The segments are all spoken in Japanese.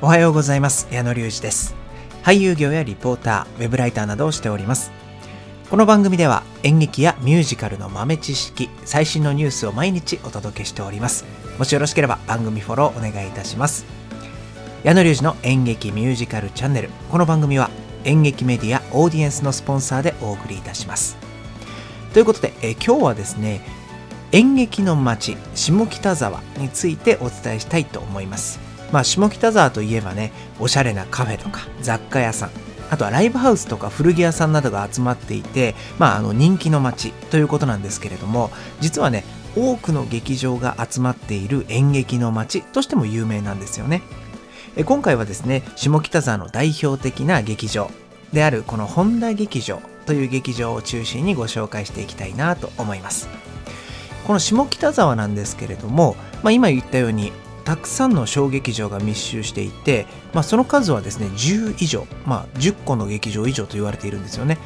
おはようございます。矢野隆二です。俳優業やリポーターウェブライターなどをしております。この番組では演劇やミュージカルの豆知識最新のニュースを毎日お届けしております。もしよろしければ番組フォローお願いいたします。矢野隆二の演劇ミュージカルチャンネル。この番組は演劇メディアオーディエンスのスポンサーでお送りいたします。ということでえ今日はですね演劇の街下北沢についてお伝えしたいと思います。まあ下北沢といえばねおしゃれなカフェとか雑貨屋さんあとはライブハウスとか古着屋さんなどが集まっていて、まあ、あの人気の街ということなんですけれども実はね多くの劇場が集まっている演劇の街としても有名なんですよね。今回はですね下北沢の代表的な劇場であるこの本田劇場という劇場を中心にご紹介していきたいなと思います。この下北沢なんですけれども、まあ、今言ったようにたくさんの小劇場が密集していて、まあ、その数はですね10以上、まあ、10個の劇場以上と言われているんですよね。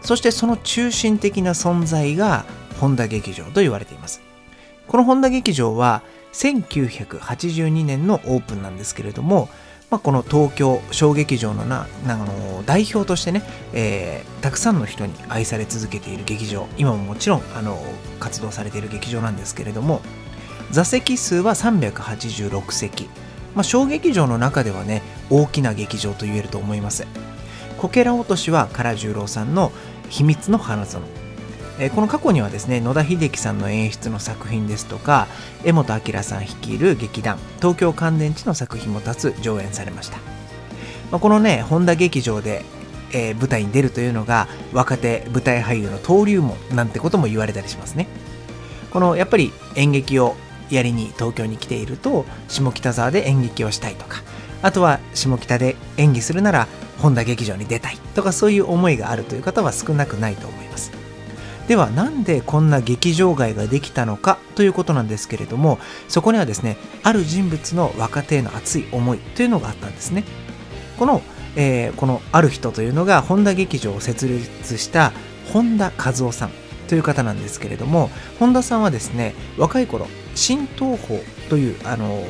そしてその中心的な存在が本田劇場と言われています。この本田劇場は1982年のオープンなんですけれども、まあ、この東京小劇場のなあの代表としてね、えー、たくさんの人に愛され続けている劇場今ももちろんあの活動されている劇場なんですけれども座席数は386席、まあ、小劇場の中ではね大きな劇場と言えると思います。こけら落としは唐十郎さんの秘密の花園。えこの過去にはですね野田秀樹さんの演出の作品ですとか江本明さん率いる劇団東京乾電池の作品も多数上演されました、まあ、このね本田劇場で、えー、舞台に出るというのが若手舞台俳優の登竜門なんてことも言われたりしますね。このやっぱり演劇をやりに東京に来ていると下北沢で演劇をしたいとかあとは下北で演技するなら本田劇場に出たいとかそういう思いがあるという方は少なくないと思います。ではなんでこんな劇場街ができたのかということなんですけれどもそこにはですねある人物の若手への熱い思いというのがあったんですね。この、えー、このある人というのが本田劇場を設立した本田和夫さんという方なんですけれども本田さんはですね若い頃新東宝というあの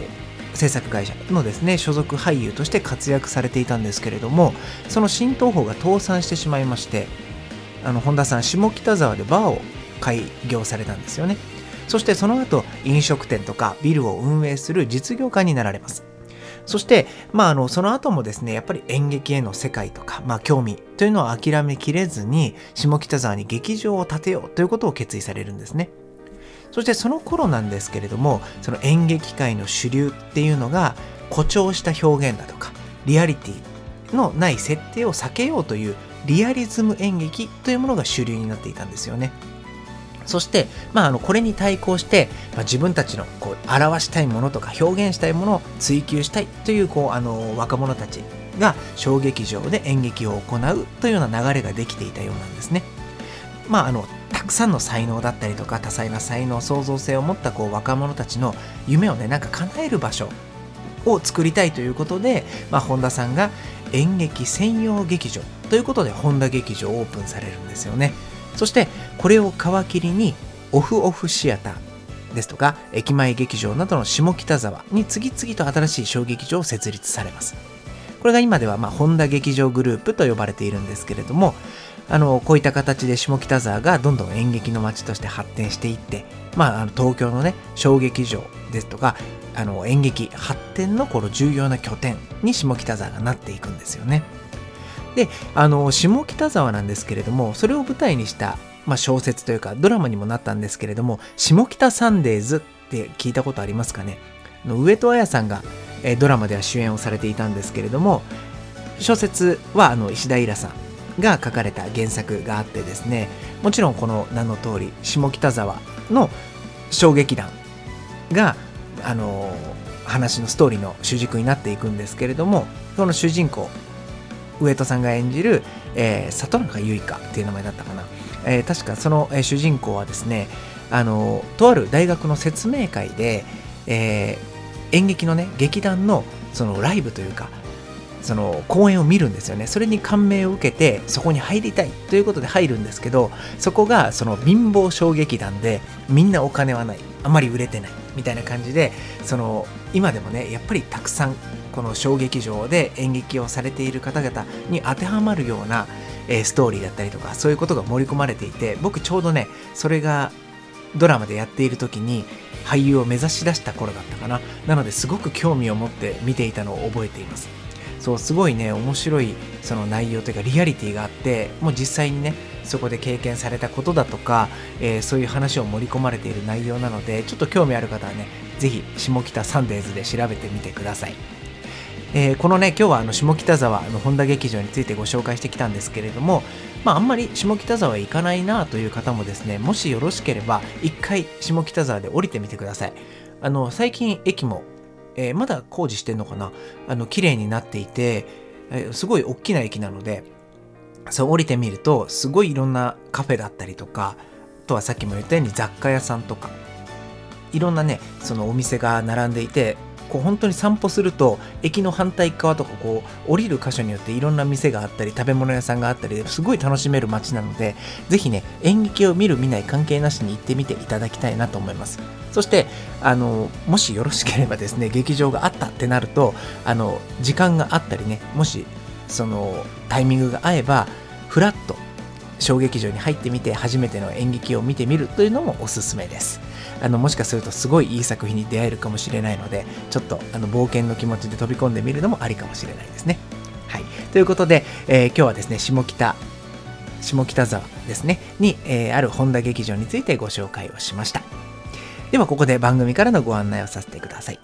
制作会社のですね所属俳優として活躍されていたんですけれどもその新東宝が倒産してしまいましてあの本田さん下北沢でバーを開業されたんですよね。そしてその後飲食店とかビルを運営する実業家になられます。そして、まあ、あのその後もですねやっぱり演劇への世界とか、まあ、興味というのを諦めきれずに下北沢に劇場を建てようということを決意されるんですね。そしてその頃なんですけれどもその演劇界の主流っていうのが誇張した表現だとかリアリティのない設定を避けようというリアリズム演劇というものが主流になっていたんですよね。そして、まあ、あのこれに対抗して、まあ、自分たちのこう表したいものとか表現したいものを追求したいというこうあの若者たちが小劇場で演劇を行うというような流れができていたようなんですね。まあ、あのくさんの才能だったりとか多彩な才能創造性を持ったこう若者たちの夢をねなんか叶える場所を作りたいということで、まあ、本田さんが演劇専用劇場ということで本田劇場をオープンされるんですよね。そしてこれを皮切りにオフオフシアターですとか駅前劇場などの下北沢に次々と新しい小劇場を設立されます。これが今ではまあ本田劇場グループと呼ばれているんですけれどもあのこういった形で下北沢がどんどん演劇の街として発展していって、まあ、あの東京のね小劇場ですとかあの演劇発展のこの重要な拠点に下北沢がなっていくんですよね。であの下北沢なんですけれどもそれを舞台にした、まあ、小説というかドラマにもなったんですけれども「下北サンデーズ」って聞いたことありますかね？の上戸彩さんが、えドラマでは主演をされていたんですけれども小説はあの石田イラさんが書かれた原作があってですねもちろんこの名の通り下北沢の小劇団があの話のストーリーの主軸になっていくんですけれどもその主人公上戸さんが演じる、えー、里中結花っていう名前だったかな、えー、確かその、えー、主人公はですねあのとある大学の説明会で、えー、演劇のね劇団のそのライブというかその公演を見るんですよね。それに感銘を受けてそこに入りたいということで入るんですけどそこがその貧乏小劇団でみんなお金はないあまり売れてないみたいな感じでその今でもねやっぱりたくさんこの小劇場で演劇をされている方々に当てはまるような、え、ストーリーだったりとかそういうことが盛り込まれていて僕ちょうどねそれがドラマでやっている時に俳優を目指し出した頃だったかな。なのですごく興味を持って見ていたのを覚えています。そうすごいね面白いその内容というかリアリティがあってもう実際にねそこで経験されたことだとか、えー、そういう話を盛り込まれている内容なのでちょっと興味ある方はね是非下北サンデーズで調べてみてください。えー、このね今日はあの下北沢の本田劇場についてご紹介してきたんですけれどもまああんまり下北沢行かないなという方もですねもしよろしければ一回下北沢で降りてみてください。あの最近駅も、えー、まだ工事してんのかな？あの綺麗になっていて、えー、すごい大きな駅なのでそう降りてみるとすごいいろんなカフェだったりとかあとはさっきも言ったように雑貨屋さんとかいろんなねそのお店が並んでいてこう本当に散歩すると駅の反対側とかこう降りる箇所によっていろんな店があったり食べ物屋さんがあったりすごい楽しめる街なのでぜひね演劇を見る見ない関係なしに行ってみていただきたいなと思います。そしてあのもしよろしければですね劇場があったってなるとあの時間があったりねもしそのタイミングが合えばフラッと小劇場に入ってみて初めての演劇を見てみるというのもおすすめです。あのもしかするとすごいいい作品に出会えるかもしれないのでちょっとあの冒険の気持ちで飛び込んでみるのもありかもしれないですね。はい。ということで、えー、今日はですね下北下北沢ですねに、えー、ある本田劇場についてご紹介をしました。ではここで番組からのご案内をさせてください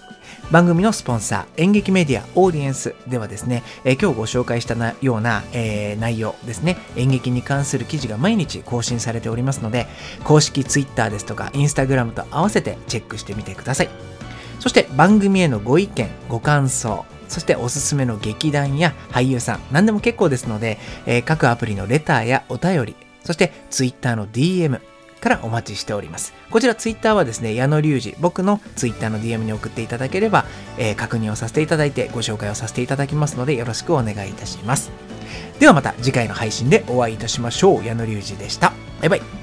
番組のスポンサー、演劇メディアオーディエンスではですね、え、今日ご紹介したような、えー、内容ですね、演劇に関する記事が毎日更新されておりますので、公式 Twitter ですとか Instagram と合わせてチェックしてみてください。そして番組へのご意見、ご感想、そしておすすめの劇団や俳優さん、何でも結構ですので、えー、各アプリのレターやお便り、そして Twitter の DM、からお待ちしております。こちらツイッターはですね、矢野隆二、僕の Twitter の DM に送っていただければ、えー、確認をさせていただいてご紹介をさせていただきますのでよろしくお願いいたします。ではまた次回の配信でお会いいたしましょう。矢野隆二でした。バイバイ。